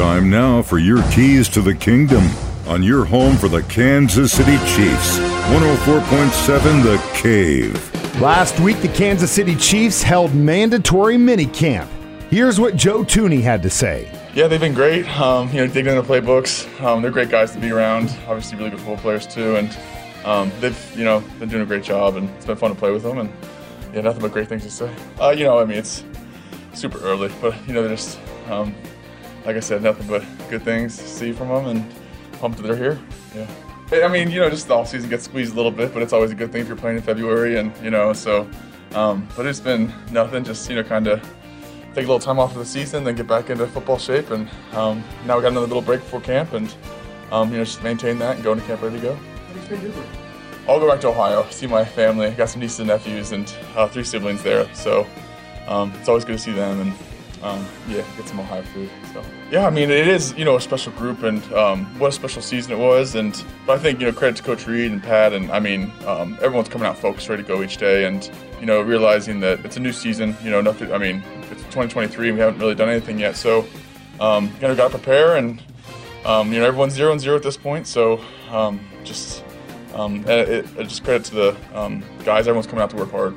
Time now for your keys to the kingdom on your home for the Kansas City Chiefs. 104.7 The Cave. Last week, the Kansas City Chiefs held mandatory minicamp. Here's what Joe Thuney had to say. Yeah, they've been great. Um, you know, digging into the playbooks. Um, they're great guys to be around. Obviously, really good football players too, and um, they've you know been doing a great job, and it's been fun to play with them. And yeah, nothing but great things to say. Uh, you know, I mean, it's super early, but you know, they're just um, like I said, nothing but good things to see from them, and pumped that they're here. Yeah. I mean, you know, just the off season gets squeezed a little bit, but it's always a good thing if you're playing in February, and you know, so. Um, but it's been nothing, just you know, kind of take a little time off of the season, then get back into football shape. And um, now we got another little break before camp, and um, you know just maintain that and go into camp ready to go. What are you trying to do? I'll go back to Ohio, see my family. I got some nieces and nephews and uh, three siblings there, so um, it's always good to see them and um, yeah, get some Ohio food. So yeah, I mean it is you know a special group and um, what a special season it was. And I think you know credit to Coach Reid and Pat and I mean um, everyone's coming out focused, ready to go each day, and you know realizing that it's a new season. You know nothing. I mean it's 2023 and we haven't really done anything yet, so um, you know got to prepare and um, you know everyone's zero and zero at this point, so um, just um, it, it, just credit to the um, guys. Everyone's coming out to work hard.